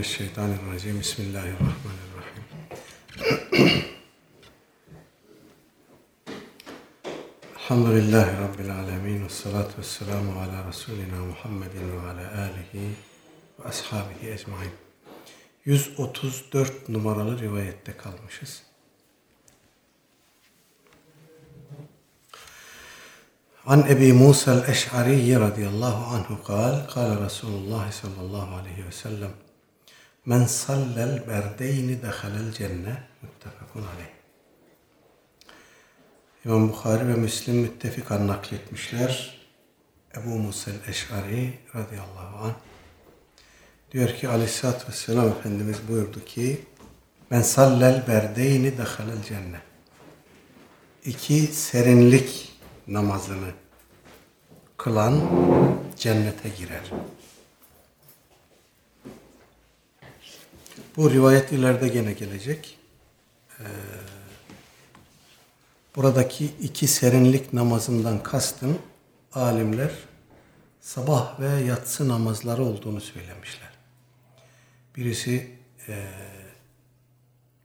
Euzubillahimineşşeytanirracim. Bismillahirrahmanirrahim. Elhamdülillahi Rabbil alemin. Ve salatu ve selamu ala Resulina Muhammedin ve ala alihi ve ashabihi ecmain. 134 numaralı rivayette kalmışız. عن أبي موسى الأشعري رضي الله عنه قال قال رسول الله صلى الله عليه وسلم Men sallel berdeyni dehalel cenne müttefakun aleyh. İmam Bukhari ve Müslim müttefikan nakletmişler. Ebu Musel Eş'ari radıyallahu anh diyor ki aleyhissalatü vesselam Efendimiz buyurdu ki Ben sallel berdeyni dehalel cenne. İki serinlik namazını kılan cennete girer. Bu rivayet ileride gene gelecek. Ee, buradaki iki serinlik namazından kastın alimler sabah ve yatsı namazları olduğunu söylemişler. Birisi e,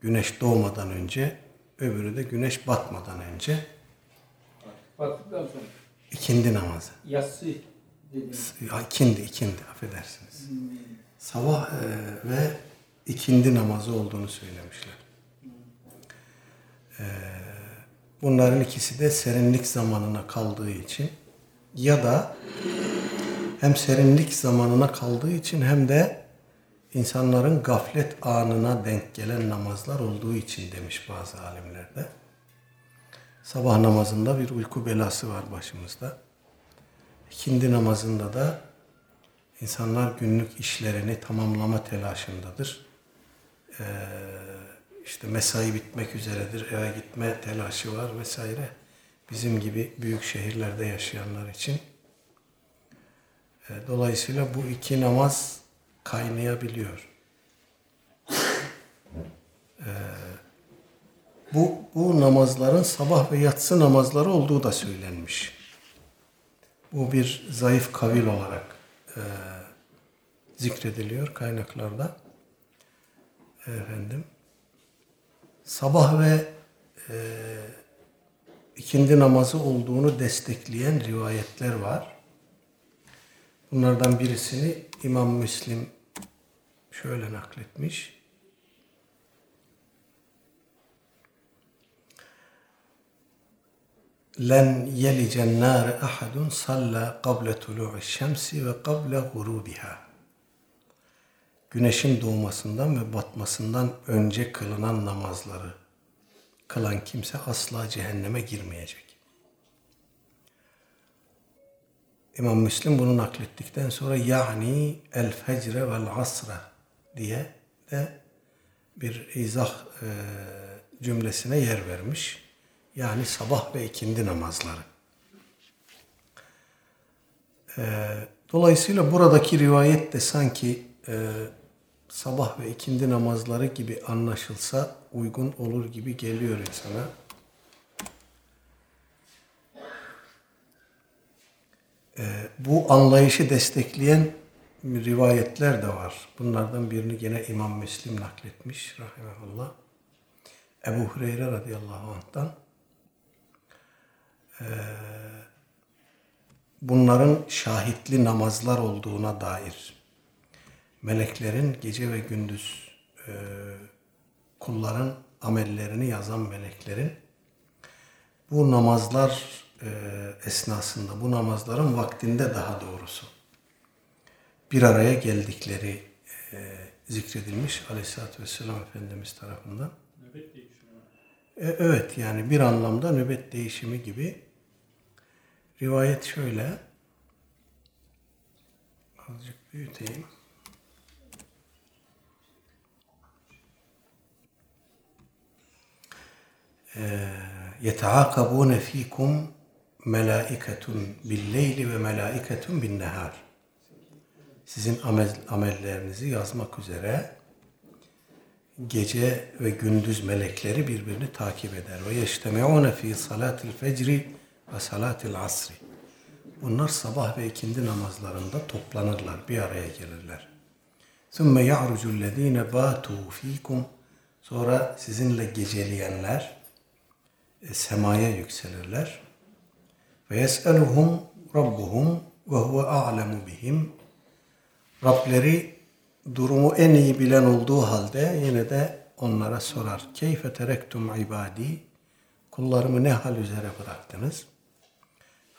güneş doğmadan önce, öbürü de güneş batmadan önce Baktıktan sonra ikindi namazı. yatsı ikindi, ikindi affedersiniz. Sabah e, ve ikindi namazı olduğunu söylemişler. E, bunların ikisi de serinlik zamanına kaldığı için ya da hem serinlik zamanına kaldığı için hem de insanların gaflet anına denk gelen namazlar olduğu için demiş bazı alimler de. Sabah namazında bir uyku belası var başımızda. İkindi namazında da insanlar günlük işlerini tamamlama telaşındadır. Ee, işte mesai bitmek üzeredir, eve gitme telaşı var vesaire. Bizim gibi büyük şehirlerde yaşayanlar için. Ee, dolayısıyla bu iki namaz kaynayabiliyor. Ee, bu, bu namazların sabah ve yatsı namazları olduğu da söylenmiş. Bu bir zayıf kavil olarak e, zikrediliyor kaynaklarda efendim sabah ve e, ikindi namazı olduğunu destekleyen rivayetler var. Bunlardan birisini İmam Müslim şöyle nakletmiş. Len yelicen nâre ahadun salla kable tulu'u şemsi ve kable gurubiha. Güneşin doğmasından ve batmasından önce kılınan namazları kılan kimse asla cehenneme girmeyecek. İmam Müslim bunu naklettikten sonra yani el fecre vel asra diye de bir izah e, cümlesine yer vermiş. Yani sabah ve ikindi namazları. Ee, dolayısıyla buradaki rivayet de sanki e, sabah ve ikindi namazları gibi anlaşılsa uygun olur gibi geliyor insana. Ee, bu anlayışı destekleyen rivayetler de var. Bunlardan birini gene İmam Müslim nakletmiş rahimahullah. Ebu Hureyre radıyallahu anh'tan bunların şahitli namazlar olduğuna dair meleklerin gece ve gündüz e, kulların amellerini yazan meleklerin bu namazlar e, esnasında, bu namazların vaktinde daha doğrusu bir araya geldikleri e, zikredilmiş Aleyhisselatü Vesselam Efendimiz tarafından. Nöbet değişimi. E, evet yani bir anlamda nöbet değişimi gibi Rivayet şöyle. Azıcık büyüteyim. يَتَعَاقَبُونَ ف۪يكُمْ مَلَائِكَةٌ بِالْلَيْلِ ve مَلَائِكَةٌ بِالنَّهَارِ Sizin amel, amellerinizi yazmak üzere gece ve gündüz melekleri birbirini takip eder. Ve yeştemi'une fi salatil fecri ve salatil asri. Bunlar sabah ve ikindi namazlarında toplanırlar, bir araya gelirler. ثُمَّ يَعْرُجُ الَّذ۪ينَ بَاتُوا ف۪يكُمْ Sonra sizinle geceleyenler e, semaya yükselirler. Ve yes'eluhum rabbuhum ve huve a'lemu bihim. Rableri durumu en iyi bilen olduğu halde yine de onlara sorar. Keyfe terektum ibadi? Kullarımı ne hal üzere bıraktınız?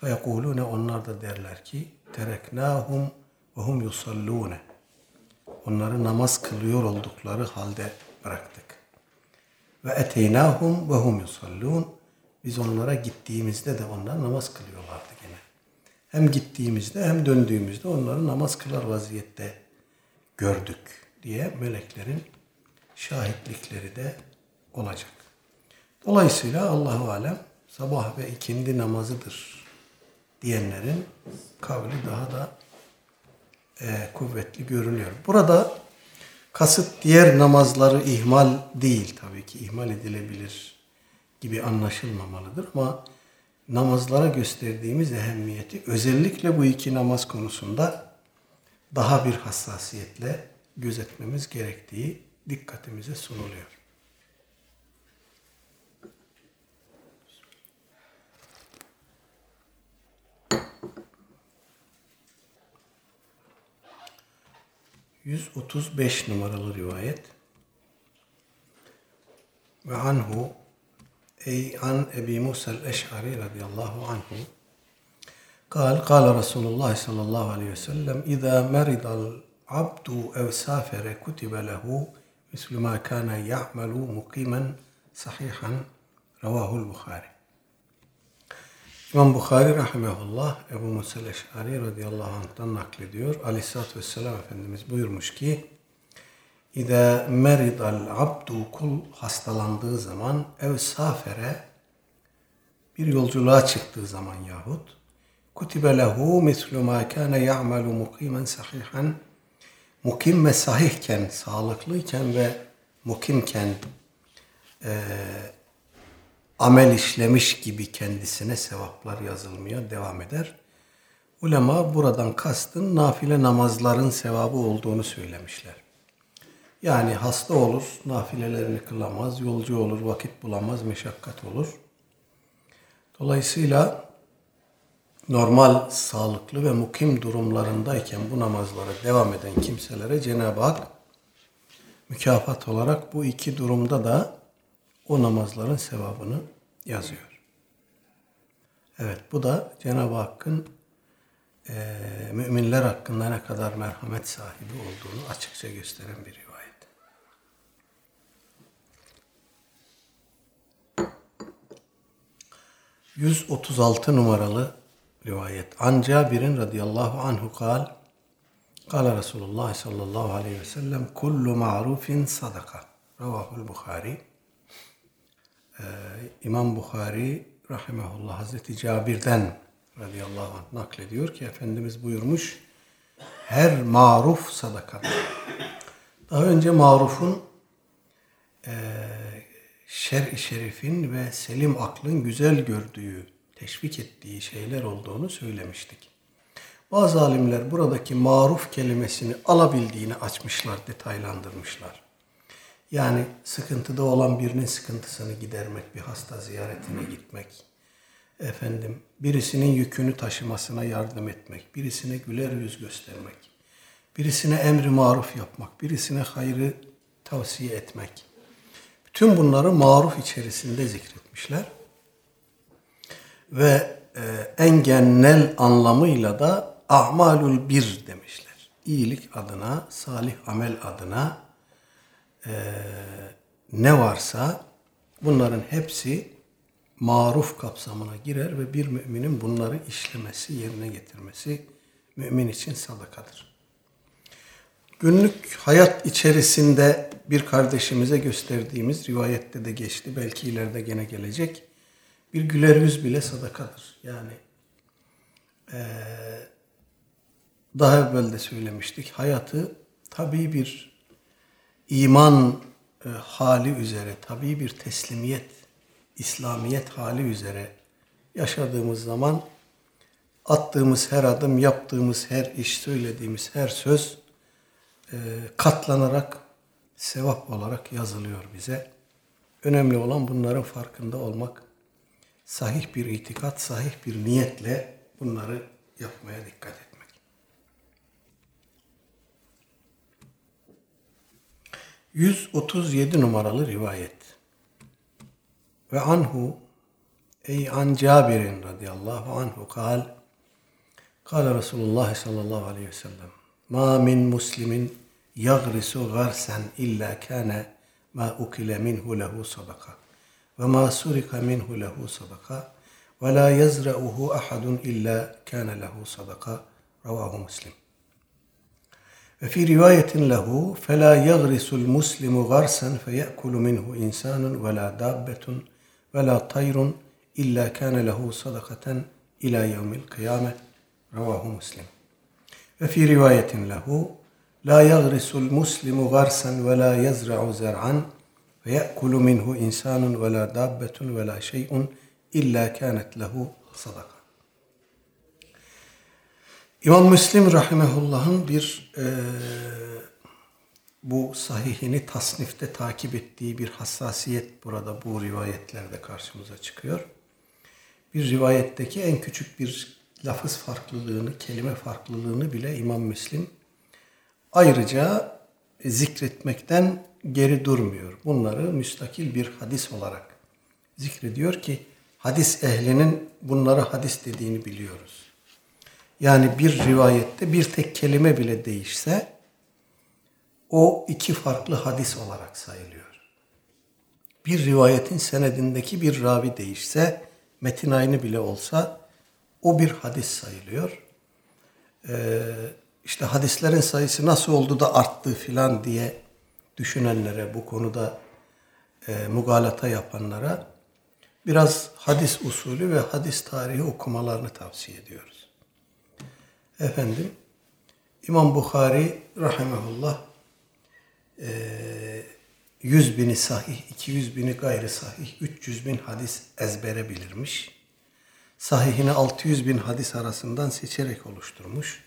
Ve yekulune onlar da derler ki tereknahum ve hum yusallune. Onları namaz kılıyor oldukları halde bıraktık. Ve eteynahum ve hum yusallun. Biz onlara gittiğimizde de onlar namaz kılıyorlardı gene. Hem gittiğimizde hem döndüğümüzde onları namaz kılar vaziyette gördük diye meleklerin şahitlikleri de olacak. Dolayısıyla Allahu alem sabah ve ikindi namazıdır diyenlerin kavli daha da e, kuvvetli görünüyor. Burada kasıt diğer namazları ihmal değil tabii ki ihmal edilebilir gibi anlaşılmamalıdır ama namazlara gösterdiğimiz ehemmiyeti özellikle bu iki namaz konusunda daha bir hassasiyetle gözetmemiz gerektiği dikkatimize sunuluyor. ...135 numaralı rivayet. Ve anhu ey an Ebi Musa el-Eş'ari radıyallahu anhu قال قال رسول الله صلى الله عليه وسلم إذا مرض العبد أو سافر كتب له مثل ما كان يعمل مقيما صحيحا رواه البخاري İmam Bukhari rahimehullah Ebu Musa Eş'ari radıyallahu anh'tan naklediyor. Aleyhisselatü Vesselam Efendimiz buyurmuş ki İde meridal abdu kul hastalandığı zaman ev safere bir yolculuğa çıktığı zaman yahut kutibe lehu mislu ma kana ya'malu mukimen sahihan mukim ve sahihken, sağlıklıyken ve mukimken e, amel işlemiş gibi kendisine sevaplar yazılmaya devam eder. Ulema buradan kastın nafile namazların sevabı olduğunu söylemişler. Yani hasta olur, nafilelerini kılamaz, yolcu olur, vakit bulamaz, meşakkat olur. Dolayısıyla normal, sağlıklı ve mukim durumlarındayken bu namazlara devam eden kimselere Cenab-ı Hak mükafat olarak bu iki durumda da o namazların sevabını yazıyor. Evet bu da Cenab-ı Hakk'ın e, müminler hakkında ne kadar merhamet sahibi olduğunu açıkça gösteren bir rivayet. ...136 numaralı rivayet. An Cabir'in radıyallahu anhu kal... Kale Resulullah sallallahu aleyhi ve sellem... ...kullu ma'rufin sadaka. Ravahul Bukhari. Ee, İmam Bukhari rahimahullah Hazreti Cabir'den radıyallahu anh naklediyor ki Efendimiz buyurmuş her maruf sadakadır. Daha önce marufun e, şer-i şerifin ve selim aklın güzel gördüğü, teşvik ettiği şeyler olduğunu söylemiştik. Bazı alimler buradaki maruf kelimesini alabildiğini açmışlar, detaylandırmışlar. Yani sıkıntıda olan birinin sıkıntısını gidermek, bir hasta ziyaretine gitmek, efendim birisinin yükünü taşımasına yardım etmek, birisine güler yüz göstermek, birisine emri maruf yapmak, birisine hayrı tavsiye etmek. Bütün bunları maruf içerisinde zikretmişler. Ve e, en genel anlamıyla da ahmalul bir demişler. İyilik adına, salih amel adına e, ne varsa bunların hepsi maruf kapsamına girer ve bir müminin bunları işlemesi, yerine getirmesi mümin için sadakadır. Günlük hayat içerisinde bir kardeşimize gösterdiğimiz rivayette de geçti, belki ileride gene gelecek. Bir güler yüz bile sadakadır. Yani ee, daha evvel de söylemiştik. Hayatı tabii bir iman e, hali üzere, tabii bir teslimiyet, İslamiyet hali üzere yaşadığımız zaman attığımız her adım, yaptığımız her iş, söylediğimiz her söz e, katlanarak sevap olarak yazılıyor bize. Önemli olan bunların farkında olmak. Sahih bir itikat, sahih bir niyetle bunları yapmaya dikkat etmek. 137 numaralı rivayet. Ve anhu ey an Cabir'in radıyallahu anhu kal Kale Resulullah sallallahu aleyhi ve sellem Ma min muslimin yagrisu garsen illa kâne ma ukile minhu lehu sadaka ve ma surika minhu lehu sadaka ve la yazra'uhu ahadun illa kâne lehu sadaka Ravahu Muslim وفي رواية له فلا يغرس المسلم غرسا فيأكل منه إنسان ولا دابة ولا طير إلا كان له صدقة إلى يوم القيامة. رواه مسلم. وفي رواية له لا يغرس المسلم غرسا ولا يزرع زرعا فيأكل منه إنسان ولا دابة ولا شيء إلا كانت له صدقة. İmam Müslim Rahimehullah'ın bir e, bu sahihini tasnifte takip ettiği bir hassasiyet burada bu rivayetlerde karşımıza çıkıyor. Bir rivayetteki en küçük bir lafız farklılığını, kelime farklılığını bile İmam Müslim ayrıca zikretmekten geri durmuyor. Bunları müstakil bir hadis olarak zikrediyor ki hadis ehlinin bunlara hadis dediğini biliyoruz. Yani bir rivayette bir tek kelime bile değişse o iki farklı hadis olarak sayılıyor. Bir rivayetin senedindeki bir ravi değişse metin aynı bile olsa o bir hadis sayılıyor. Ee, işte hadislerin sayısı nasıl oldu da arttı filan diye düşünenlere bu konuda e, mugalata yapanlara biraz hadis usulü ve hadis tarihi okumalarını tavsiye ediyoruz. Efendim, İmam Bukhari rahimahullah e, 100 bini sahih, 200 bini gayri sahih, 300 bin hadis ezbere bilirmiş. Sahihini 600 bin hadis arasından seçerek oluşturmuş.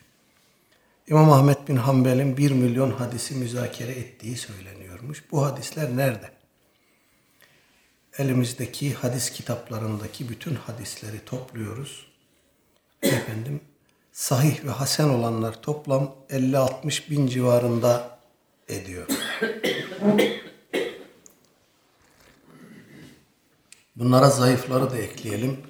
İmam Ahmet bin Hanbel'in 1 milyon hadisi müzakere ettiği söyleniyormuş. Bu hadisler nerede? Elimizdeki hadis kitaplarındaki bütün hadisleri topluyoruz. Efendim sahih ve hasen olanlar toplam 50-60 bin civarında ediyor. Bunlara zayıfları da ekleyelim.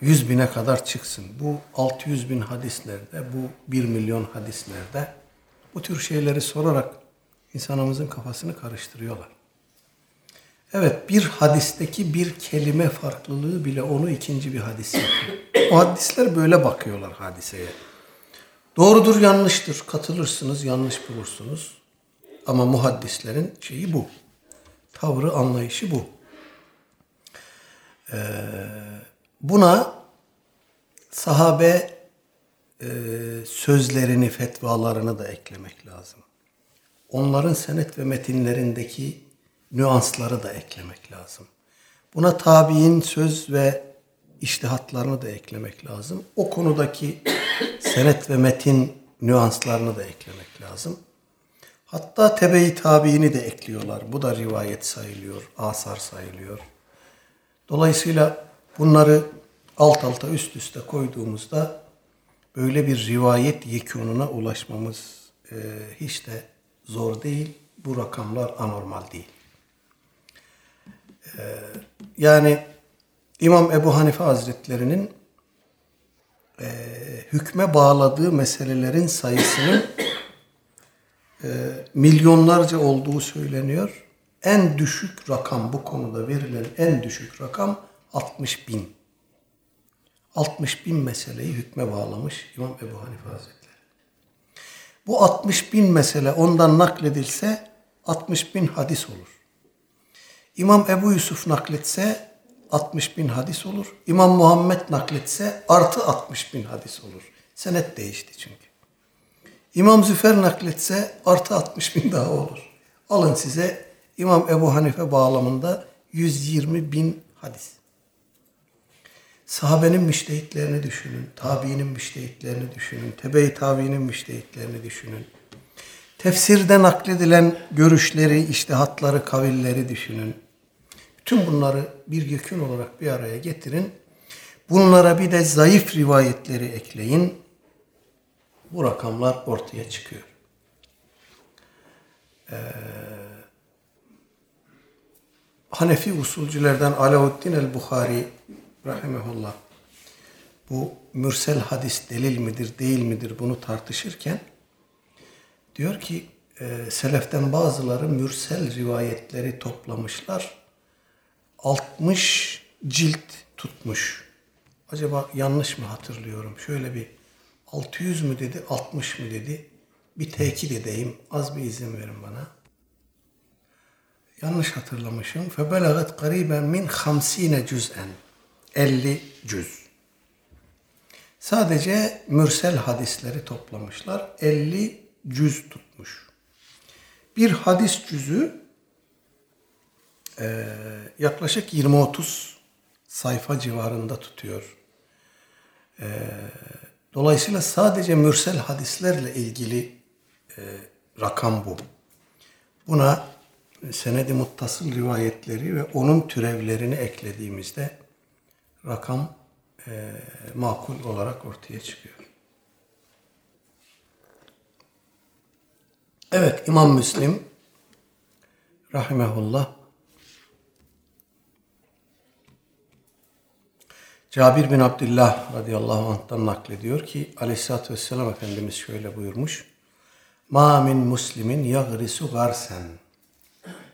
100 bine kadar çıksın. Bu 600 bin hadislerde, bu 1 milyon hadislerde bu tür şeyleri sorarak insanımızın kafasını karıştırıyorlar. Evet bir hadisteki bir kelime farklılığı bile onu ikinci bir hadis yapıyor. O hadisler böyle bakıyorlar hadiseye. Doğrudur yanlıştır katılırsınız yanlış bulursunuz. Ama muhaddislerin şeyi bu. Tavrı anlayışı bu. Ee, buna sahabe e, sözlerini, fetvalarını da eklemek lazım. Onların senet ve metinlerindeki nüansları da eklemek lazım. Buna tabi'in söz ve iştihatlarını da eklemek lazım. O konudaki senet ve metin nüanslarını da eklemek lazım. Hatta tebe-i tabiini de ekliyorlar. Bu da rivayet sayılıyor, asar sayılıyor. Dolayısıyla bunları alt alta üst üste koyduğumuzda böyle bir rivayet yekununa ulaşmamız e, hiç de zor değil. Bu rakamlar anormal değil. E, yani İmam Ebu Hanife Hazretleri'nin e, hükme bağladığı meselelerin sayısının e, milyonlarca olduğu söyleniyor. En düşük rakam bu konuda verilen en düşük rakam 60 bin. 60 bin meseleyi hükme bağlamış İmam Ebu Hanife Hazretleri. Bu 60 bin mesele ondan nakledilse 60 bin hadis olur. İmam Ebu Yusuf nakletse 60 bin hadis olur. İmam Muhammed nakletse artı 60 bin hadis olur. Senet değişti çünkü. İmam Züfer nakletse artı 60 bin daha olur. Alın size İmam Ebu Hanife bağlamında 120 bin hadis. Sahabenin müştehitlerini düşünün, tabiinin müştehitlerini düşünün, tebe-i tabiinin müştehitlerini düşünün. Tefsirde nakledilen görüşleri, iştihatları, kavilleri düşünün. Bütün bunları bir yekün olarak bir araya getirin. Bunlara bir de zayıf rivayetleri ekleyin. Bu rakamlar ortaya çıkıyor. Ee, Hanefi usulcülerden Alauddin el-Bukhari rahimehullah bu mürsel hadis delil midir değil midir bunu tartışırken diyor ki e, seleften bazıları mürsel rivayetleri toplamışlar 60 cilt tutmuş. Acaba yanlış mı hatırlıyorum? Şöyle bir 600 mü dedi, 60 mı dedi? Bir tekit edeyim. Az bir izin verin bana. Yanlış hatırlamışım. Febelagat kariben min 50 cüz'en. 50 cüz. Sadece mürsel hadisleri toplamışlar. 50 cüz tutmuş. Bir hadis cüzü e, yaklaşık 20-30 sayfa civarında tutuyor. E, dolayısıyla sadece mürsel hadislerle ilgili e, rakam bu. Buna senedi muttasıl rivayetleri ve onun türevlerini eklediğimizde rakam e, makul olarak ortaya çıkıyor. Evet İmam Müslim rahimehullah Cabir bin Abdullah radıyallahu anh'tan naklediyor ki aleyhissalatü vesselam Efendimiz şöyle buyurmuş. Ma min muslimin yagrisu garsen.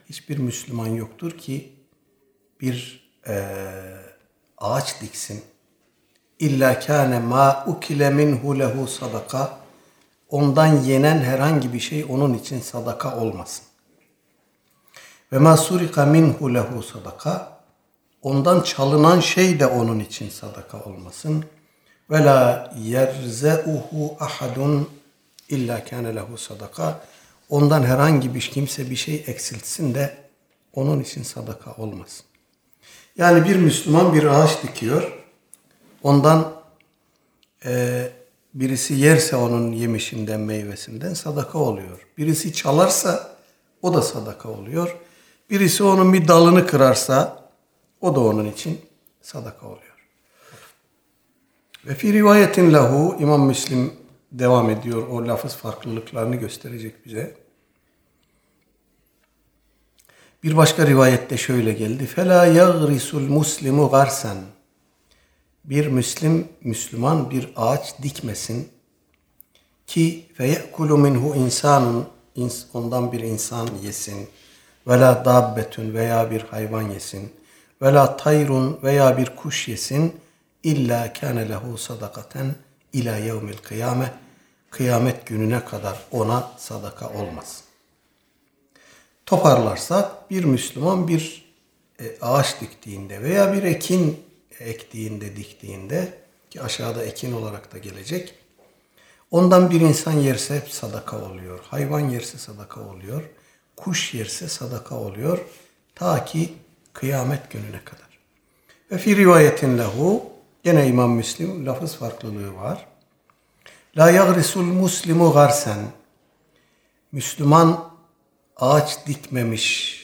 Hiçbir Müslüman yoktur ki bir e, ağaç diksin. İlla kâne ma ukile minhu lehu sadaka. Ondan yenen herhangi bir şey onun için sadaka olmasın. Ve ma surika minhu lehu sadaka ondan çalınan şey de onun için sadaka olmasın. Ve la yerzeuhu ahadun illa kâne lehu sadaka. Ondan herhangi bir kimse bir şey eksiltsin de onun için sadaka olmasın. Yani bir Müslüman bir ağaç dikiyor. Ondan e, birisi yerse onun yemişinden, meyvesinden sadaka oluyor. Birisi çalarsa o da sadaka oluyor. Birisi onun bir dalını kırarsa o da onun için sadaka oluyor. Ve fi rivayetin lahu İmam Müslim devam ediyor. O lafız farklılıklarını gösterecek bize. Bir başka rivayette şöyle geldi. Fela yagrisul muslimu garsen. Bir Müslim, Müslüman bir ağaç dikmesin ki feyekulu minhu insanun ondan bir insan yesin ve la dabbetun veya bir hayvan yesin ve la tayrun veya bir kuş yesin illa kâne lehu sadakaten ila yevmil kıyame kıyamet gününe kadar ona sadaka olmaz. Toparlarsak bir Müslüman bir e, ağaç diktiğinde veya bir ekin ektiğinde, diktiğinde ki aşağıda ekin olarak da gelecek. Ondan bir insan yerse hep sadaka oluyor. Hayvan yerse sadaka oluyor. Kuş yerse sadaka oluyor. Ta ki kıyamet gününe kadar. Ve fi rivayetin lehu gene İmam Müslim lafız farklılığı var. La yagrisul muslimu garsen. Müslüman ağaç dikmemiş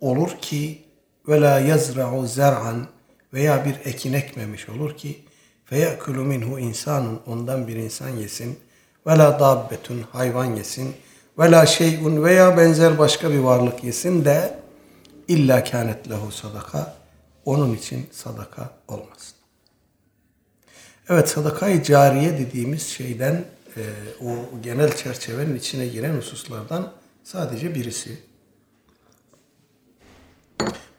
olur ki ve la yazra'u zer'an veya bir ekin ekmemiş olur ki feyekulu minhu insanun ondan bir insan yesin ve la dabbetun hayvan yesin ve la şeyun veya benzer başka bir varlık yesin de illa kânet lehu sadaka onun için sadaka olmasın. Evet sadakayı cariye dediğimiz şeyden e, o genel çerçevenin içine giren hususlardan sadece birisi.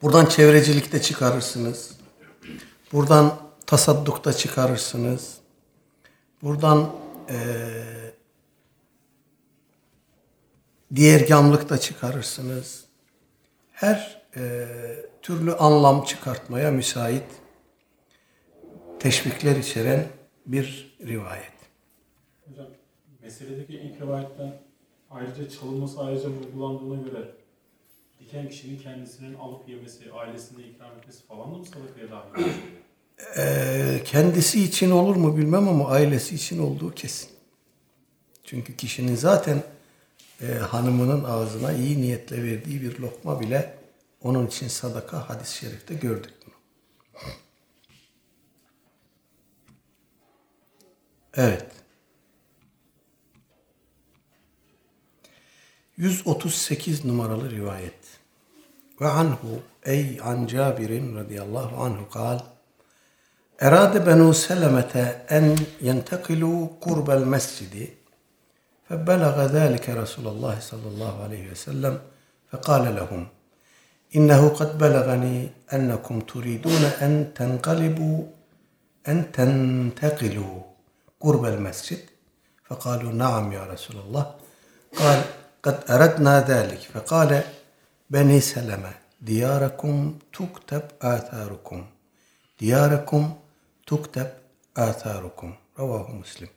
Buradan çevrecilikte çıkarırsınız. Buradan tasaddukta çıkarırsınız. Buradan e, diğergamlıkta çıkarırsınız. Her e, türlü anlam çıkartmaya müsait teşvikler içeren bir rivayet. Hocam meseledeki ilk rivayetten ayrıca çalınması ayrıca vurgulandığına göre diken kişinin kendisinin alıp yemesi, ailesine ikram etmesi falan da mı sadakaya dahil? Ee, kendisi için olur mu bilmem ama ailesi için olduğu kesin. Çünkü kişinin zaten e, hanımının ağzına iyi niyetle verdiği bir lokma bile onun için sadaka hadis-i şerifte gördük bunu. Evet. 138 numaralı rivayet. Ve anhu ey an Cabir'in radıyallahu anhu kal أراد بنو سلمة أن ينتقلوا قرب المسجد فبلغ ذلك رسول الله صلى الله عليه وسلم فقال لهم إنه قد بلغني أنكم تريدون أن تنقلبوا أن تنتقلوا قرب المسجد فقالوا نعم يا رسول الله قال قد أردنا ذلك فقال بني سلمة دياركم تكتب آثاركم دياركم تكتب آثاركم رواه مسلم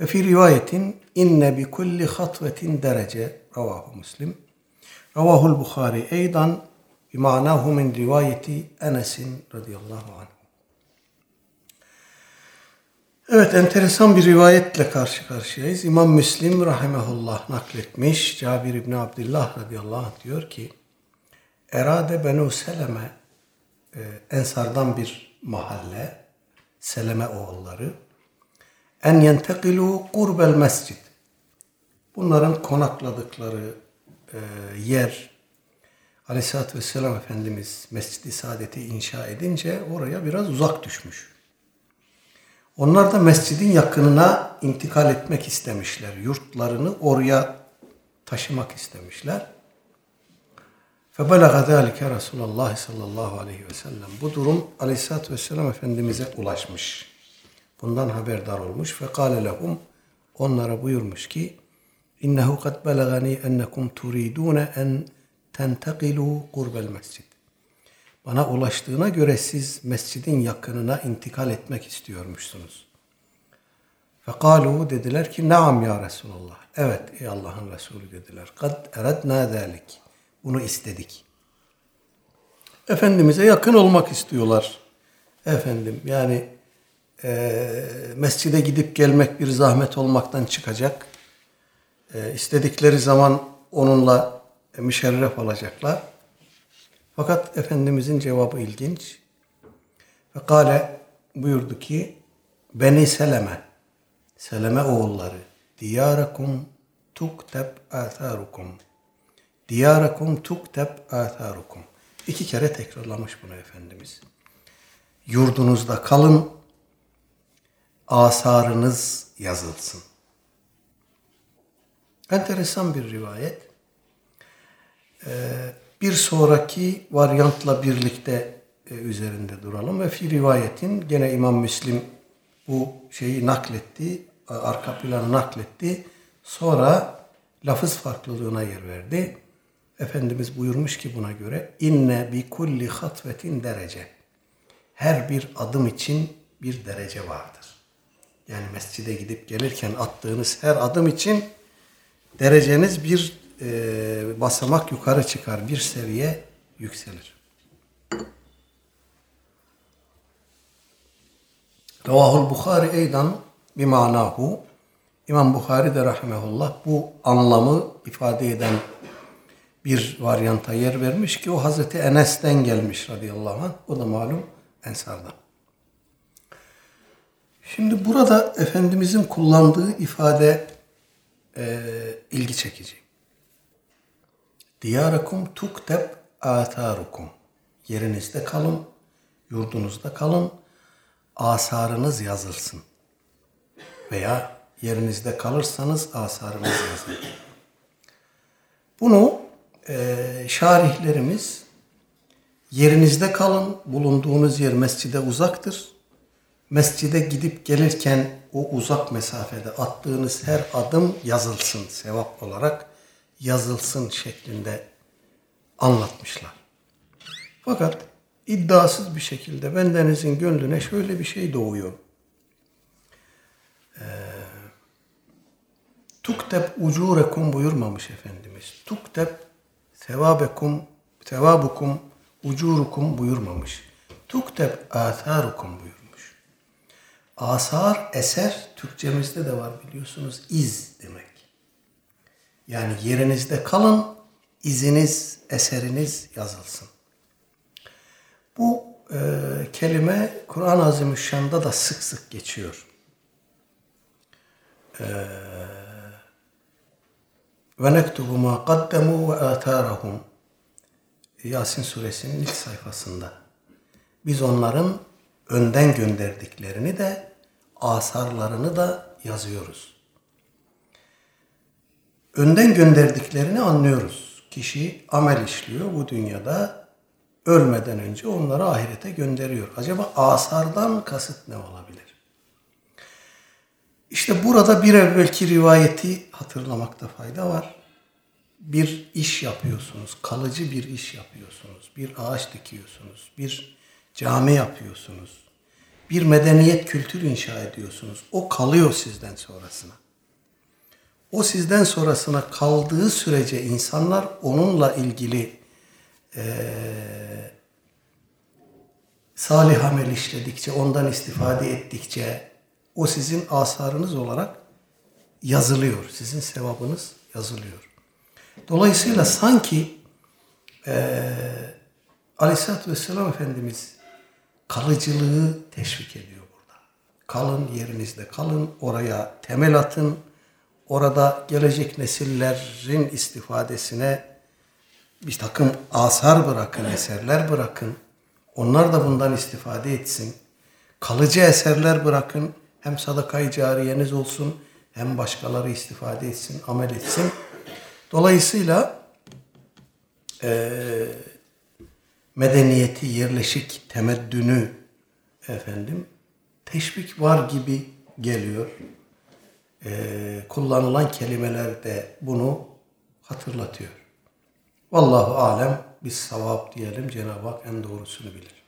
وفي رواية إن بكل خطوة درجة رواه مسلم رواه البخاري أيضا بمعناه من رواية أنس رضي الله عنه Evet enteresan bir rivayetle karşı karşıyayız. İmam Müslim rahimehullah nakletmiş. Cabir İbni Abdullah radıyallahu anh diyor ki Erade Benu Seleme e, Ensardan bir mahalle Seleme oğulları en yentekilu kurbel mescid bunların konakladıkları e, yer Aleyhisselatü Vesselam Efendimiz Mescid-i Saadet'i inşa edince oraya biraz uzak düşmüş. Onlar da mescidin yakınına intikal etmek istemişler. Yurtlarını oraya taşımak istemişler. فَبَلَغَ ذَٰلِكَ رَسُولَ اللّٰهِ sallallahu aleyhi ve sellem. Bu durum Aleyhisselatü Vesselam Efendimiz'e ulaşmış. Bundan haberdar olmuş. فَقَالَ لَهُمْ Onlara buyurmuş ki İnnehu kad belagani ennekum turidune en tentakilu kurbel mescid. Bana ulaştığına göre siz mescidin yakınına intikal etmek istiyormuşsunuz. Fekalu dediler ki naam ya Resulallah. Evet ey Allah'ın Resulü dediler. Kad eredna delik. Bunu istedik. Efendimiz'e yakın olmak istiyorlar. Efendim yani e, mescide gidip gelmek bir zahmet olmaktan çıkacak. E, istedikleri zaman onunla müşerref olacaklar. Fakat Efendimizin cevabı ilginç. Ve kale buyurdu ki Beni Seleme Seleme oğulları Diyarakum tukteb atharukum Diyarakum tukteb atharukum İki kere tekrarlamış bunu Efendimiz. Yurdunuzda kalın asarınız yazılsın. Enteresan bir rivayet. Ee, bir sonraki varyantla birlikte e, üzerinde duralım ve fi rivayetin gene İmam Müslim bu şeyi nakletti, arka planı nakletti. Sonra lafız farklılığına yer verdi. Efendimiz buyurmuş ki buna göre inne bi kulli hatvetin derece. Her bir adım için bir derece vardır. Yani mescide gidip gelirken attığınız her adım için dereceniz bir e, basamak yukarı çıkar, bir seviye yükselir. Ravahul Bukhari eydan bir manahu. İmam Bukhari de rahimehullah bu anlamı ifade eden bir varyanta yer vermiş ki o Hazreti Enes'ten gelmiş radıyallahu anh. O da malum Ensar'dan. Şimdi burada Efendimizin kullandığı ifade e, ilgi çekici. Diyarakum tukteb atarukum. Yerinizde kalın, yurdunuzda kalın, asarınız yazılsın. Veya yerinizde kalırsanız asarınız yazılır. Bunu e, şarihlerimiz yerinizde kalın, bulunduğunuz yer mescide uzaktır. Mescide gidip gelirken o uzak mesafede attığınız her adım yazılsın sevap olarak yazılsın şeklinde anlatmışlar. Fakat iddiasız bir şekilde bendenizin gönlüne şöyle bir şey doğuyor. Ee, tukteb ucurekum buyurmamış Efendimiz. Tukteb sevabekum, sevabukum, ucurukum buyurmamış. Tukteb atharukum buyurmuş. Asar, eser Türkçemizde de var biliyorsunuz iz demek. Yani yerinizde kalın, iziniz, eseriniz yazılsın. Bu e, kelime Kur'an-ı Azimüşşan'da da sık sık geçiyor. Ve nektubu ma qaddemu ve atharahum. Yasin suresinin ilk sayfasında. Biz onların önden gönderdiklerini de asarlarını da yazıyoruz. Önden gönderdiklerini anlıyoruz. Kişi amel işliyor bu dünyada ölmeden önce onları ahirete gönderiyor. Acaba asardan kasıt ne olabilir? İşte burada bir evvelki rivayeti hatırlamakta fayda var. Bir iş yapıyorsunuz, kalıcı bir iş yapıyorsunuz, bir ağaç dikiyorsunuz, bir cami yapıyorsunuz, bir medeniyet kültür inşa ediyorsunuz. O kalıyor sizden sonrasına. O sizden sonrasına kaldığı sürece insanlar onunla ilgili eee salih amel işledikçe, ondan istifade ettikçe o sizin asarınız olarak yazılıyor. Sizin sevabınız yazılıyor. Dolayısıyla sanki e, Aleyhisselatü Vesselam Efendimiz kalıcılığı teşvik ediyor burada. Kalın yerinizde kalın, oraya temel atın, orada gelecek nesillerin istifadesine bir takım asar bırakın, eserler bırakın. Onlar da bundan istifade etsin. Kalıcı eserler bırakın. Hem sadakayı cariyeniz olsun, hem başkaları istifade etsin, amel etsin. Dolayısıyla eee medeniyeti, yerleşik temeddünü efendim teşvik var gibi geliyor. Eee, kullanılan kelimeler de bunu hatırlatıyor. Vallahu alem biz savab diyelim Cenab-ı Hak en doğrusunu bilir.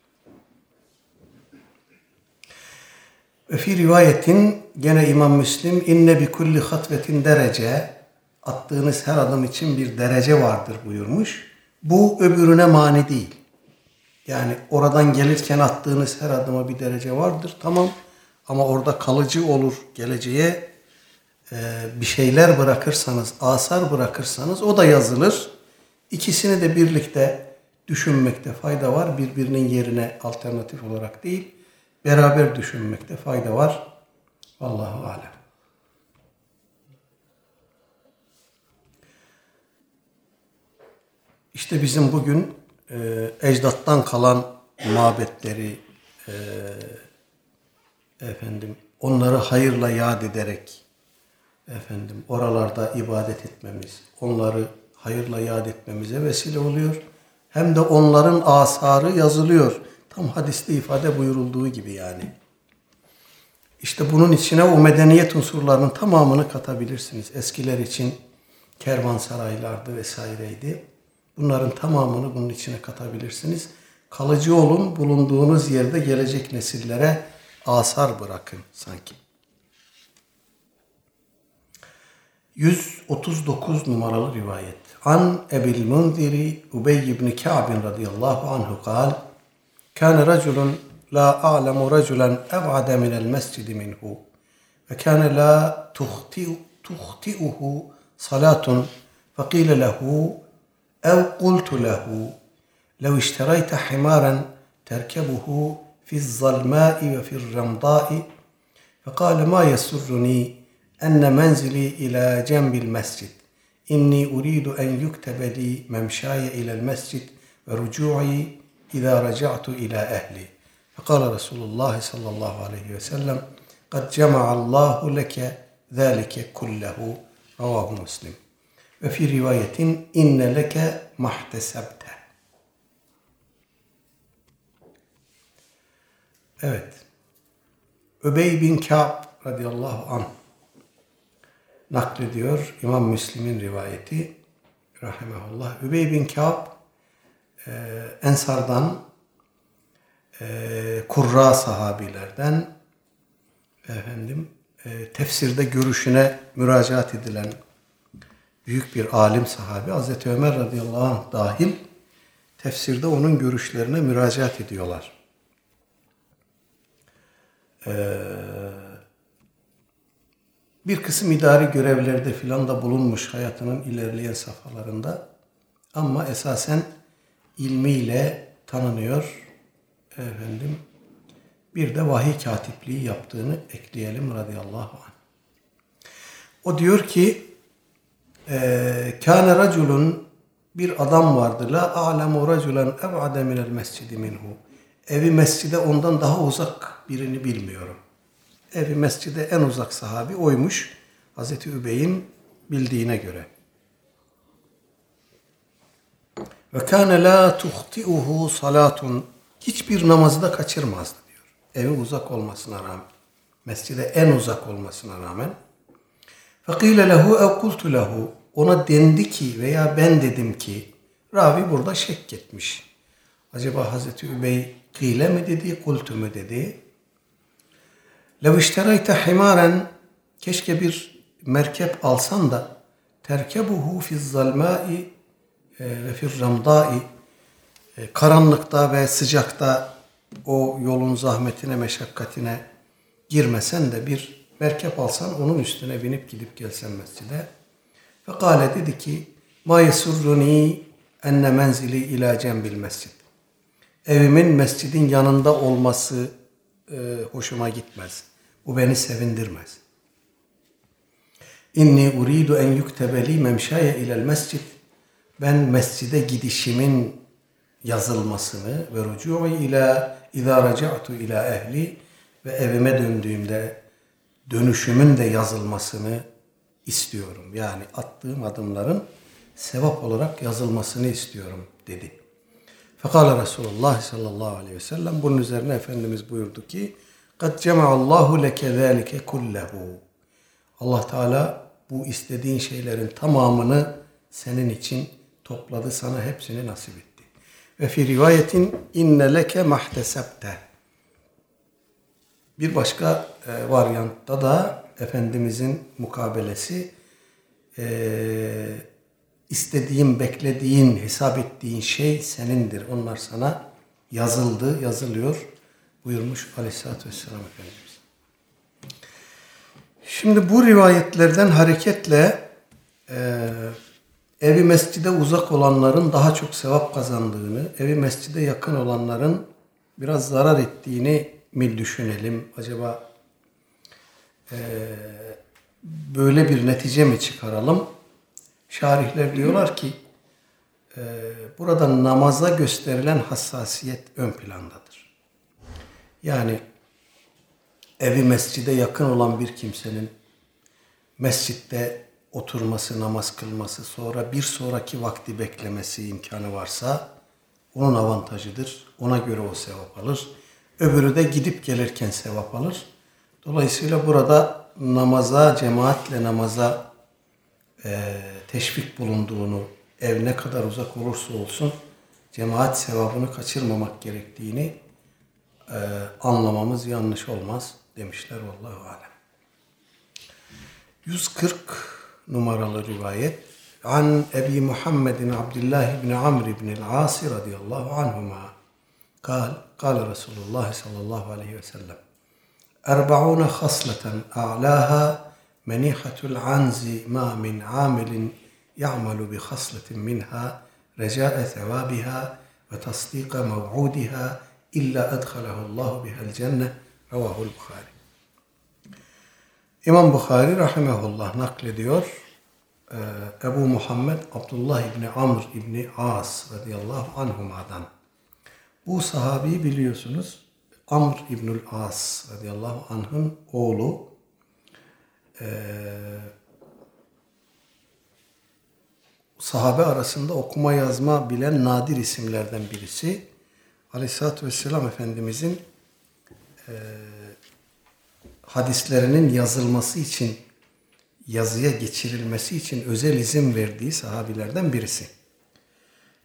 Ve fi rivayetin gene İmam Müslim inne bi kulli hatvetin derece attığınız her adım için bir derece vardır buyurmuş. Bu öbürüne mani değil. Yani oradan gelirken attığınız her adıma bir derece vardır tamam ama orada kalıcı olur geleceğe e, bir şeyler bırakırsanız, asar bırakırsanız o da yazılır. İkisini de birlikte düşünmekte fayda var. Birbirinin yerine alternatif olarak değil, beraber düşünmekte fayda var. Vallahu alem. İşte bizim bugün e, ecdattan kalan mabetleri e, efendim onları hayırla yad ederek efendim oralarda ibadet etmemiz, onları hayırla yad etmemize vesile oluyor. Hem de onların asarı yazılıyor. Tam hadiste ifade buyurulduğu gibi yani. İşte bunun içine o medeniyet unsurlarının tamamını katabilirsiniz. Eskiler için kervansaraylardı vesaireydi. Bunların tamamını bunun içine katabilirsiniz. Kalıcı olun, bulunduğunuz yerde gelecek nesillere asar bırakın sanki. 139 numaralı rivayet. An Ebil Munziri Ubey ibn Ka'b radıyallahu anhu kal كان رجل لا أعلم رجلا أبعد من المسجد منه وكان لا تخطئ تخطئه صلاة فقيل له أو قلت له لو اشتريت حمارا تركبه في الظلماء وفي الرمضاء فقال ما يسرني أن منزلي إلى جنب المسجد؟ إني أريد أن يكتب لي ممشاي إلى المسجد ورجوعي إذا رجعت إلى أهلي. فقال رسول الله صلى الله عليه وسلم قد جمع الله لك ذلك كله. رواه مسلم. Ve fi rivayetin inne leke mahtesebte. Evet. Öbey bin Ka'b radıyallahu an naklediyor İmam Müslim'in rivayeti rahimahullah. Übey bin Ka'b e, Ensar'dan e, kurra sahabilerden efendim e, tefsirde görüşüne müracaat edilen büyük bir alim sahabi Hazreti Ömer radıyallahu anh dahil tefsirde onun görüşlerine müracaat ediyorlar. Ee, Bir kısım idari görevlerde filan da bulunmuş hayatının ilerleyen safhalarında. Ama esasen ilmiyle tanınıyor. Efendim bir de vahiy katipliği yaptığını ekleyelim radıyallahu anh. O diyor ki kâne raculun bir adam vardı. La a'lemu raculen ev'ade minel mescidi minhu. Evi mescide ondan daha uzak birini bilmiyorum. Evi mescide en uzak sahabi oymuş. Hazreti Übey'in bildiğine göre. Ve kâne la tuhti'uhu salatun. Hiçbir namazı da kaçırmazdı diyor. Evi uzak olmasına rağmen. Mescide en uzak olmasına rağmen. Fekile lehu ev kultu lehu. Ona dendi ki veya ben dedim ki ravi burada şek etmiş. Acaba Hazreti Übey kıyle mi dedi, kultu mu dedi? Lev işterayte himaren keşke bir merkep alsan da terkebuhu fi zalmai e, ve fi ramdai e, karanlıkta ve sıcakta o yolun zahmetine, meşakkatine girmesen de bir merkep alsan onun üstüne binip gidip gelsen mescide. Ve kâle dedi ki ma yesurruni enne menzili ila cembil mescid. Evimin mescidin yanında olması e, hoşuma gitmez. Bu beni sevindirmez. İnni uridu en yuktebeli memşaye ilel mescid. Ben mescide gidişimin yazılmasını ve rucu'i ila idâ raca'tu ila ehli ve evime döndüğümde dönüşümün de yazılmasını istiyorum. Yani attığım adımların sevap olarak yazılmasını istiyorum dedi. Fekala Resulullah sallallahu aleyhi ve sellem bunun üzerine Efendimiz buyurdu ki قَدْ جَمَعَ اللّٰهُ لَكَ ذَٰلِكَ كُلَّهُ Allah Teala bu istediğin şeylerin tamamını senin için topladı, sana hepsini nasip etti. Ve fi rivayetin inne leke mahtesebte. Bir başka e, varyantta da Efendimizin mukabelesi e, istediğin, beklediğin, hesap ettiğin şey senindir. Onlar sana yazıldı, yazılıyor buyurmuş Aleyhisselatü Vesselam Efendimiz. Şimdi bu rivayetlerden hareketle e, evi mescide uzak olanların daha çok sevap kazandığını, evi mescide yakın olanların biraz zarar ettiğini mi düşünelim? Acaba e, böyle bir netice mi çıkaralım? Şarihler diyorlar ki e, burada namaza gösterilen hassasiyet ön plandadır. Yani evi mescide yakın olan bir kimsenin mescitte oturması, namaz kılması, sonra bir sonraki vakti beklemesi imkanı varsa onun avantajıdır. Ona göre o sevap alır. Öbürü de gidip gelirken sevap alır. Dolayısıyla burada namaza, cemaatle namaza e, teşvik bulunduğunu, ev ne kadar uzak olursa olsun cemaat sevabını kaçırmamak gerektiğini e, anlamamız yanlış olmaz demişler Allahu alem. 140 numaralı rivayet An Ebi Muhammedin Abdullah bin Amr bin el-As radıyallahu anhuma. Kal, kal Resulullah sallallahu aleyhi ve sellem. أربعون خصلة أعلاها منيحة العنز ما من عامل يعمل بخصلة منها رجاء ثوابها وتصديق موعودها إلا أدخله الله بها الجنة رواه البخاري İmam Bukhari rahimahullah naklediyor. Ee, Ebu Muhammed Abdullah İbni Amr İbni As radıyallahu anhuma'dan. Bu sahabeyi biliyorsunuz. Amr İbnül As radıyallahu anh'ın oğlu. Ee, sahabe arasında okuma yazma bilen nadir isimlerden birisi. Aleyhisselatü Vesselam Efendimizin e, hadislerinin yazılması için, yazıya geçirilmesi için özel izin verdiği sahabilerden birisi.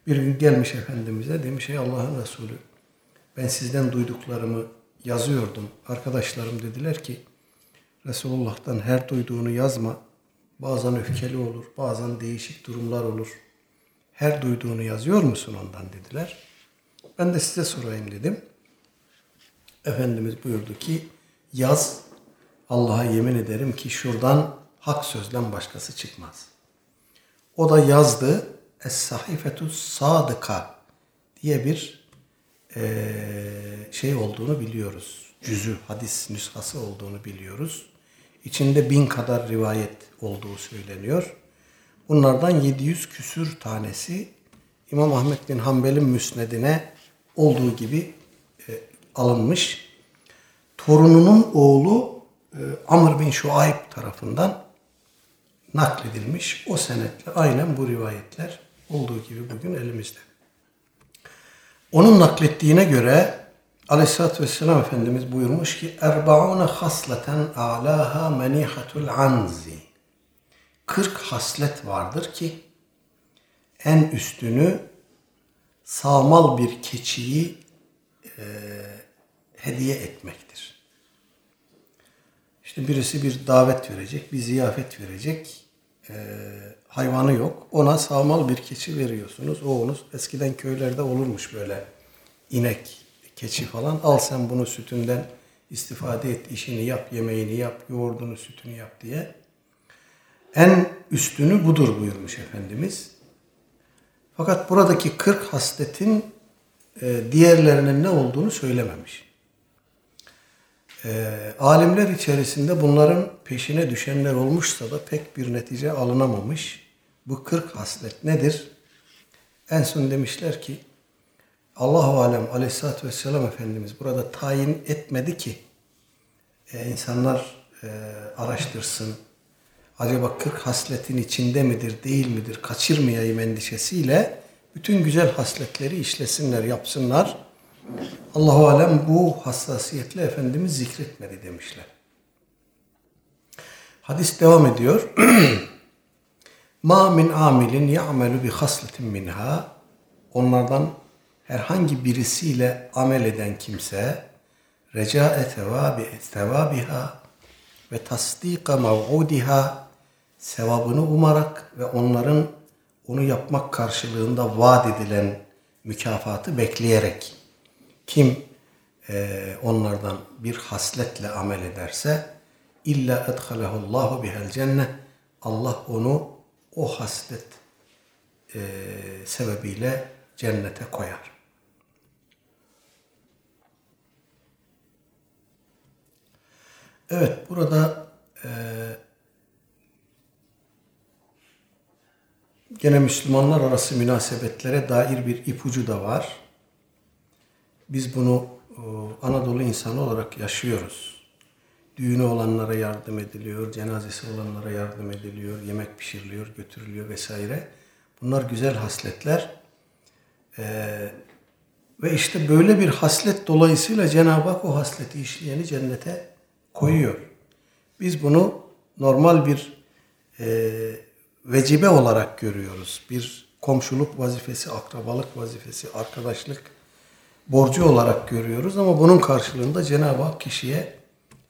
Bir gün gelmiş Efendimiz'e demiş ey Allah'ın Resulü ben sizden duyduklarımı yazıyordum. Arkadaşlarım dediler ki Resulullah'tan her duyduğunu yazma. Bazen öfkeli olur, bazen değişik durumlar olur. Her duyduğunu yazıyor musun ondan dediler. Ben de size sorayım dedim. Efendimiz buyurdu ki yaz Allah'a yemin ederim ki şuradan hak sözden başkası çıkmaz. O da yazdı Es-Sahifetu Sadıka diye bir eee, şey olduğunu biliyoruz. Cüzü, hadis nüshası olduğunu biliyoruz. İçinde bin kadar rivayet olduğu söyleniyor. Bunlardan 700 küsür tanesi İmam Ahmet bin Hanbel'in müsnedine olduğu gibi e, alınmış. Torununun oğlu e, Amr bin Şuayb tarafından nakledilmiş. O senetle aynen bu rivayetler olduğu gibi bugün elimizde. Onun naklettiğine göre Aleyhisselatü Vesselam Efendimiz buyurmuş ki Erbaune hasleten a'laha menihatul anzi 40 haslet vardır ki en üstünü sağmal bir keçiyi e, hediye etmektir. İşte birisi bir davet verecek, bir ziyafet verecek. E, hayvanı yok. Ona sağmal bir keçi veriyorsunuz. O onu eskiden köylerde olurmuş böyle inek, keçi falan. Al sen bunu sütünden istifade et, işini yap, yemeğini yap, yoğurdunu, sütünü yap diye. En üstünü budur buyurmuş Efendimiz. Fakat buradaki 40 hasletin e, diğerlerinin ne olduğunu söylememiş. E, alimler içerisinde bunların peşine düşenler olmuşsa da pek bir netice alınamamış. Bu 40 haslet nedir? En son demişler ki Allahu alem Aleyhisselatü Vesselam Efendimiz burada tayin etmedi ki e, insanlar e, araştırsın. Acaba 40 hasletin içinde midir, değil midir, kaçırmayayım endişesiyle bütün güzel hasletleri işlesinler, yapsınlar. Allahu alem bu hassasiyetle Efendimiz zikretmedi demişler. Hadis devam ediyor. Ma min amilin ya'melu bi hasletin minha onlardan herhangi birisiyle amel eden kimse recae tevabi tevabiha ve tasdika mev'udiha sevabını umarak ve onların onu yapmak karşılığında vaat edilen mükafatı bekleyerek kim e, onlardan bir hasletle amel ederse illa edhalehullahu bihel cennet Allah onu o haslet e, sebebiyle cennete koyar. Evet burada e, gene Müslümanlar arası münasebetlere dair bir ipucu da var. Biz bunu e, Anadolu insanı olarak yaşıyoruz. Düğünü olanlara yardım ediliyor, cenazesi olanlara yardım ediliyor, yemek pişiriliyor, götürülüyor vesaire. Bunlar güzel hasletler. Ee, ve işte böyle bir haslet dolayısıyla Cenab-ı Hak o hasleti işleyeni cennete koyuyor. Biz bunu normal bir e, vecibe olarak görüyoruz. Bir komşuluk vazifesi, akrabalık vazifesi, arkadaşlık borcu olarak görüyoruz ama bunun karşılığında Cenab-ı Hak kişiye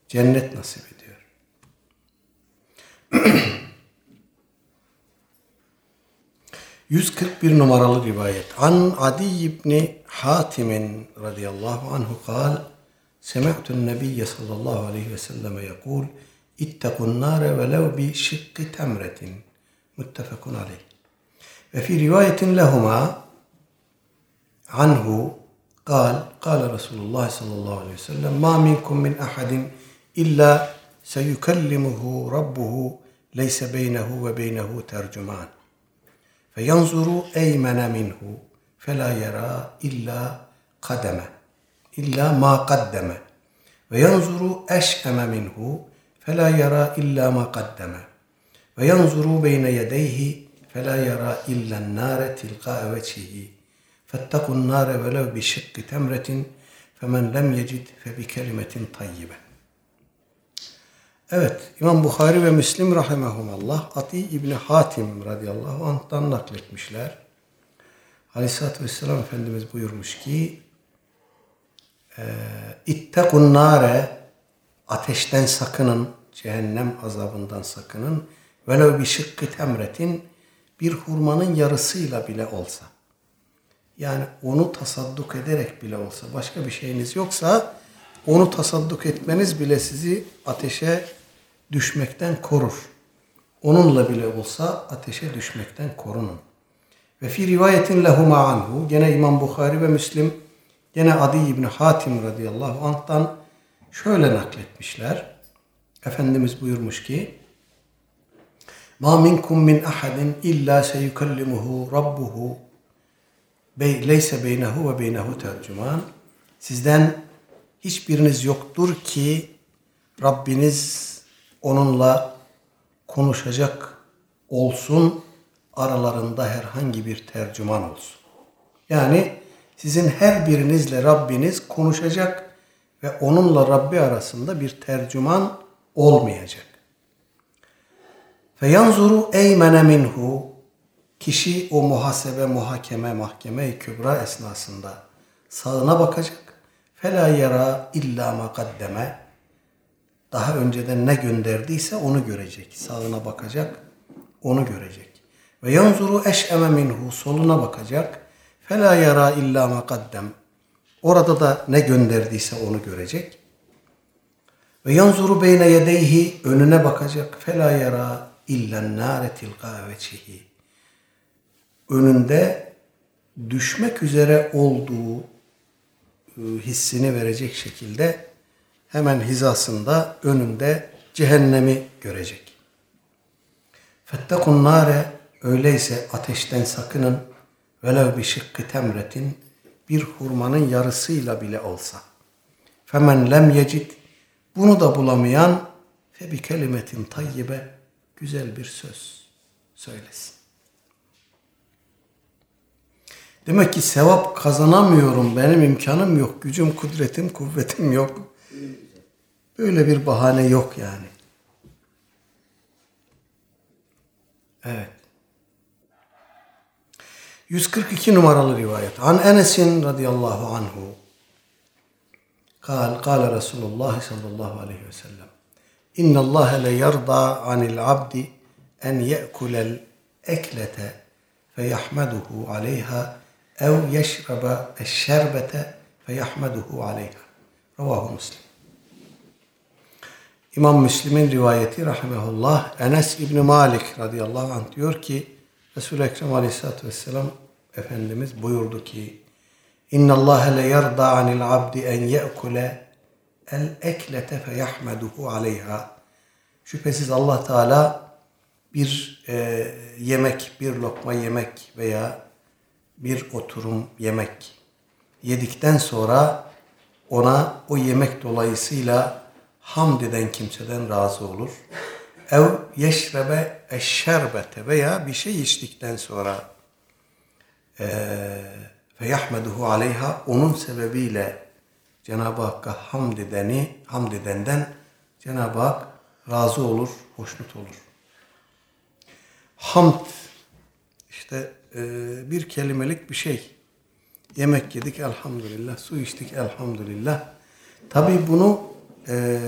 cennet nasip ediyor. 141 numaralı rivayet. An Adi ibni Hatim radıyallahu anhu kal Sema'tun nebiyye sallallahu aleyhi ve selleme yakul İttekun nare velev bi şıkkı temretin. Muttefekun aleyh. Ve fi rivayetin lehuma anhu قال قال رسول الله صلى الله عليه وسلم ما منكم من أحد إلا سيكلمه ربه ليس بينه وبينه ترجمان فينظر أيمن منه فلا يرى إلا قدمه إلا ما قدم وينظر أشأم منه فلا يرى إلا ما قدم وينظر بين يديه فلا يرى إلا النار تلقاء وجهه فاتقوا النار ولو بشق تمرة فمن لم يجد فبكلمة طيبة Evet, İmam Bukhari ve Müslim rahimahumallah Ati İbni Hatim radıyallahu anh'tan nakletmişler. Aleyhisselatü Vesselam Efendimiz buyurmuş ki İttekun nare ateşten sakının, cehennem azabından sakının. Velev bir şıkkı temretin bir hurmanın yarısıyla bile olsa. Yani onu tasadduk ederek bile olsa, başka bir şeyiniz yoksa onu tasadduk etmeniz bile sizi ateşe düşmekten korur. onunla bile olsa ateşe düşmekten korunun. Ve fi rivayetin lehuma anhu gene İmam Bukhari ve Müslim gene Adi İbni Hatim radıyallahu anh'tan şöyle nakletmişler. Efendimiz buyurmuş ki Ma minkum min ahadin illa seyukallimuhu rabbuhu bey, leyse beynehu ve beynehu tercüman. Sizden hiçbiriniz yoktur ki Rabbiniz onunla konuşacak olsun, aralarında herhangi bir tercüman olsun. Yani sizin her birinizle Rabbiniz konuşacak ve onunla Rabbi arasında bir tercüman olmayacak. Feyanzuru eymene minhu kişi o muhasebe, muhakeme, mahkeme-i kübra esnasında sağına bakacak. Fela yara illa ma kaddeme daha önceden ne gönderdiyse onu görecek. Sağına bakacak, onu görecek. Ve yanzuru eş'eme minhu soluna bakacak. Fela yara illa ma kaddem. Orada da ne gönderdiyse onu görecek. Ve yanzuru beyne yedeyhi önüne bakacak. Fela yara illa nâre tilgâ veçhihi. Önünde düşmek üzere olduğu e, hissini verecek şekilde hemen hizasında önünde cehennemi görecek. Fettekun nare öyleyse ateşten sakının velev bir şıkkı temretin bir hurmanın yarısıyla bile olsa. Femen lem yecid bunu da bulamayan fe bir kelimetin tayyibe güzel bir söz söylesin. Demek ki sevap kazanamıyorum. Benim imkanım yok. Gücüm, kudretim, kuvvetim yok. Böyle bir bahane yok yani. Evet. 142 numaralı rivayet. An Enes'in radıyallahu anhu. Kal, kal Resulullah sallallahu aleyhi ve sellem. İnna Allah le yarda anil abdi en ye'kulel eklete feyahmeduhu aleyha ev yeşraba eşşerbete feyahmeduhu aleyha. Ravahu Müslim. İmam Müslim'in rivayeti rahimehullah Enes İbni Malik radıyallahu anh diyor ki Resul-i Ekrem aleyhissalatü vesselam Efendimiz buyurdu ki İnna Allah le yerda anil abdi en ye'kule el eklete feyahmeduhu aleyha. Şüphesiz Allah Teala bir e, yemek, bir lokma yemek veya bir oturum yemek yedikten sonra ona o yemek dolayısıyla hamd eden kimseden razı olur. Ev yeşrebe eşşerbete veya bir şey içtikten sonra fe yahmeduhu aleyha onun sebebiyle Cenab-ı Hakk'a hamd edeni, hamd edenden Cenab-ı Hak razı olur, hoşnut olur. Hamd işte bir kelimelik bir şey. Yemek yedik elhamdülillah, su içtik elhamdülillah. Tabi bunu e,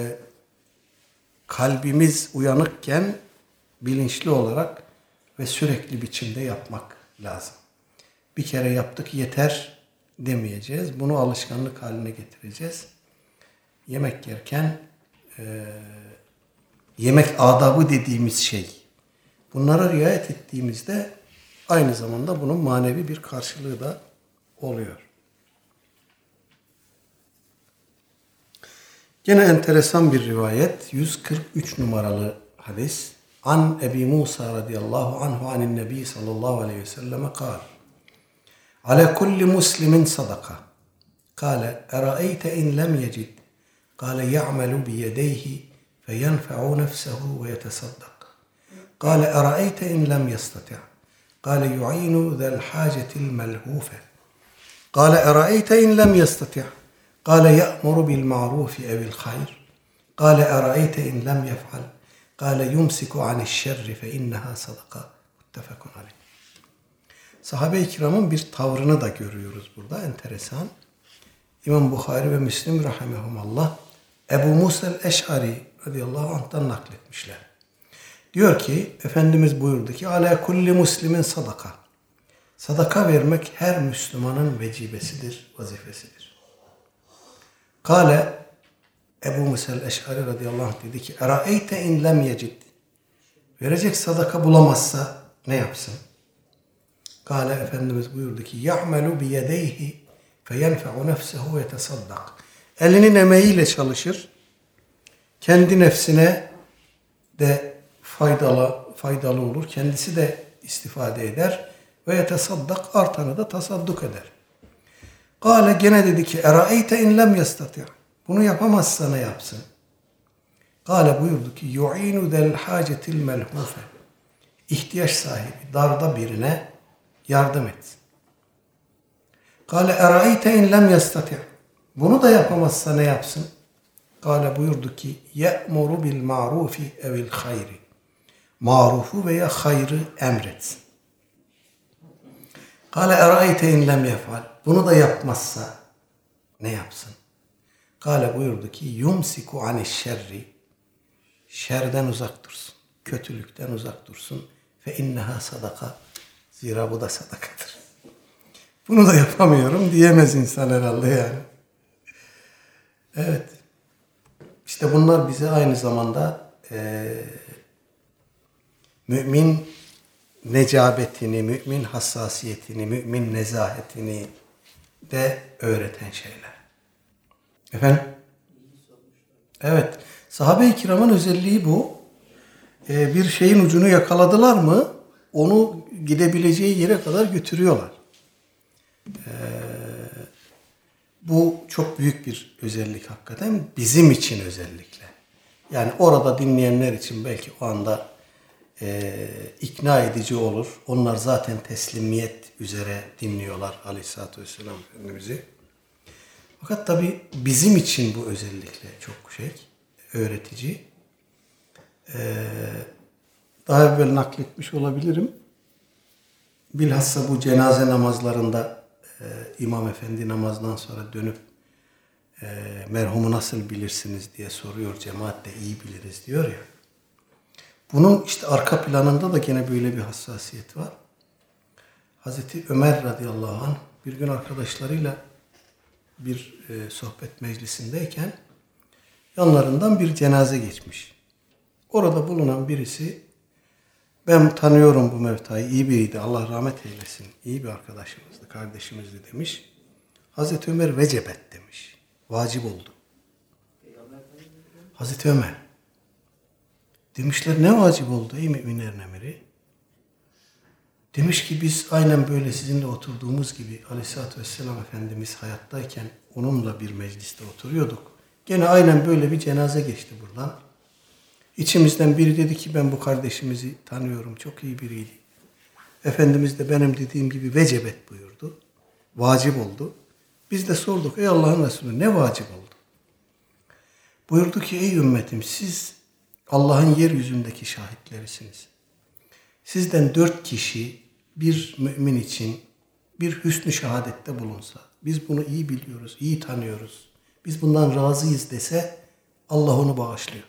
kalbimiz uyanıkken bilinçli olarak ve sürekli biçimde yapmak lazım. Bir kere yaptık yeter demeyeceğiz. Bunu alışkanlık haline getireceğiz. Yemek yerken e, yemek adabı dediğimiz şey. Bunlara riayet ettiğimizde aynı zamanda bunun manevi bir karşılığı da oluyor. Gene enteresan bir rivayet 143 numaralı hadis. An Ebi Musa radıyallahu anhu anin Nebi sallallahu aleyhi ve selleme kal. Ale kulli muslimin sadaka. Kale eraeyte in lem yecid. Kale ya'melu bi yedeyhi fe yenfe'u nefsehu ve yetesaddak. Kale eraeyte in lem yestatia. قال يعين ذا الحاجة الملهوفة قال أرأيت إن لم يستطع قال يأمر بالمعروف أو الخير قال أرأيت إن لم يفعل قال يمسك عن الشر فإنها صدقة متفق عليه Sahabe-i kiramın bir tavrını da görüyoruz burada. Enteresan. İmam Bukhari ve Müslim rahimehumallah Ebu Musa el-Eş'ari radıyallahu anh'tan nakletmişler. Diyor ki Efendimiz buyurdu ki ala kulli muslimin sadaka. Sadaka vermek her Müslümanın vecibesidir, vazifesidir. Kale Ebu Musel Eş'ari radıyallahu anh dedi ki Eraeyte in lem yecid. Verecek sadaka bulamazsa ne yapsın? Kale Efendimiz buyurdu ki Ya'melu bi yedeyhi feyenfe'u nefsehu ve tesaddak. Elinin emeğiyle çalışır. Kendi nefsine de faydalı faydalı olur. Kendisi de istifade eder ve yetesaddak artanı da tasadduk eder. Kale gene dedi ki eraeyte in lem yastati. Bunu yapamazsa ne yapsın? Kale buyurdu ki yu'inu del hacetil melhufe. İhtiyaç sahibi darda birine yardım et. Kale eraeyte in lem yastati. Bunu da yapamazsa ne yapsın? Kale buyurdu ki ye'muru bil ma'rufi evil hayri. Marufu veya hayrı emretsin. Kale eraeyte in lem yefal. Bunu da yapmazsa ne yapsın? Kale buyurdu ki yumsiku ani şerri. Şerden uzak dursun. Kötülükten uzak dursun. Fe inneha sadaka. Zira bu da sadakadır. Bunu da yapamıyorum diyemez insan herhalde yani. Evet. İşte bunlar bize aynı zamanda eee mümin necabetini, mümin hassasiyetini, mümin nezahetini de öğreten şeyler. Efendim? Evet. Sahabe-i kiramın özelliği bu. Ee, bir şeyin ucunu yakaladılar mı onu gidebileceği yere kadar götürüyorlar. Ee, bu çok büyük bir özellik hakikaten. Bizim için özellikle. Yani orada dinleyenler için belki o anda e, ikna edici olur. Onlar zaten teslimiyet üzere dinliyorlar Aleyhisselatü Vesselam Efendimiz'i. Fakat tabi bizim için bu özellikle çok şey, öğretici. Ee, daha evvel nakletmiş olabilirim. Bilhassa bu cenaze namazlarında e, İmam Efendi namazdan sonra dönüp e, merhumu nasıl bilirsiniz diye soruyor. Cemaat de iyi biliriz diyor ya. Bunun işte arka planında da gene böyle bir hassasiyet var. Hazreti Ömer radıyallahu anh bir gün arkadaşlarıyla bir e, sohbet meclisindeyken yanlarından bir cenaze geçmiş. Orada bulunan birisi ben tanıyorum bu mevtayı iyi biriydi Allah rahmet eylesin iyi bir arkadaşımızdı kardeşimizdi demiş. Hazreti Ömer vecebet demiş. Vacip oldu. Hazreti Ömer Demişler ne vacip oldu ey müminlerin emiri? Demiş ki biz aynen böyle sizinle oturduğumuz gibi Aleyhisselatü Vesselam Efendimiz hayattayken onunla bir mecliste oturuyorduk. Gene aynen böyle bir cenaze geçti buradan. İçimizden biri dedi ki ben bu kardeşimizi tanıyorum çok iyi biriydi. Efendimiz de benim dediğim gibi vecebet buyurdu. Vacip oldu. Biz de sorduk ey Allah'ın Resulü ne vacip oldu? Buyurdu ki ey ümmetim siz Allah'ın yeryüzündeki şahitlerisiniz. Sizden dört kişi bir mümin için bir hüsnü şehadette bulunsa, biz bunu iyi biliyoruz, iyi tanıyoruz, biz bundan razıyız dese Allah onu bağışlıyor.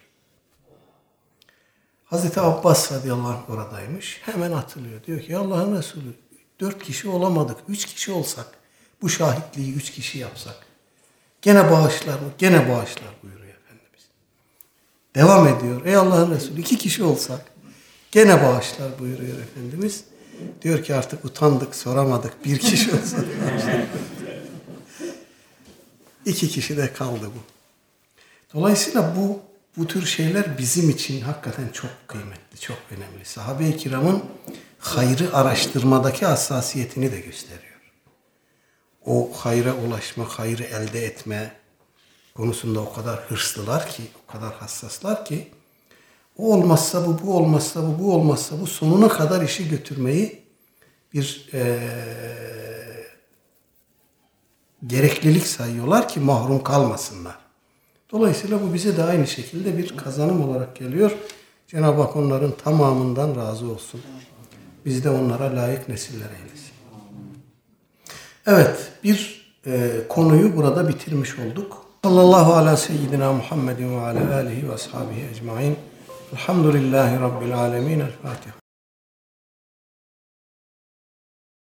Hazreti Abbas radıyallahu anh oradaymış. Hemen hatırlıyor. Diyor ki Allah'ın Resulü dört kişi olamadık. Üç kişi olsak bu şahitliği üç kişi yapsak gene bağışlar mı? Gene bağışlar buyuruyor. Devam ediyor. Ey Allah'ın Resulü iki kişi olsak gene bağışlar buyuruyor Efendimiz. Diyor ki artık utandık soramadık. Bir kişi olsa İki kişi de kaldı bu. Dolayısıyla bu bu tür şeyler bizim için hakikaten çok kıymetli, çok önemli. Sahabe-i kiramın hayrı araştırmadaki hassasiyetini de gösteriyor. O hayra ulaşma, hayrı elde etme konusunda o kadar hırslılar ki, o kadar hassaslar ki o olmazsa bu, bu olmazsa bu, bu olmazsa bu sonuna kadar işi götürmeyi bir ee, gereklilik sayıyorlar ki mahrum kalmasınlar. Dolayısıyla bu bize de aynı şekilde bir kazanım olarak geliyor. Cenab-ı Hak onların tamamından razı olsun. Biz de onlara layık nesiller eylesin. Evet, bir e, konuyu burada bitirmiş olduk. Sallallahu ala seyyidina Muhammedin ve ala alihi ve ashabihi ecmain. Elhamdülillahi Rabbil alemin. El Fatiha.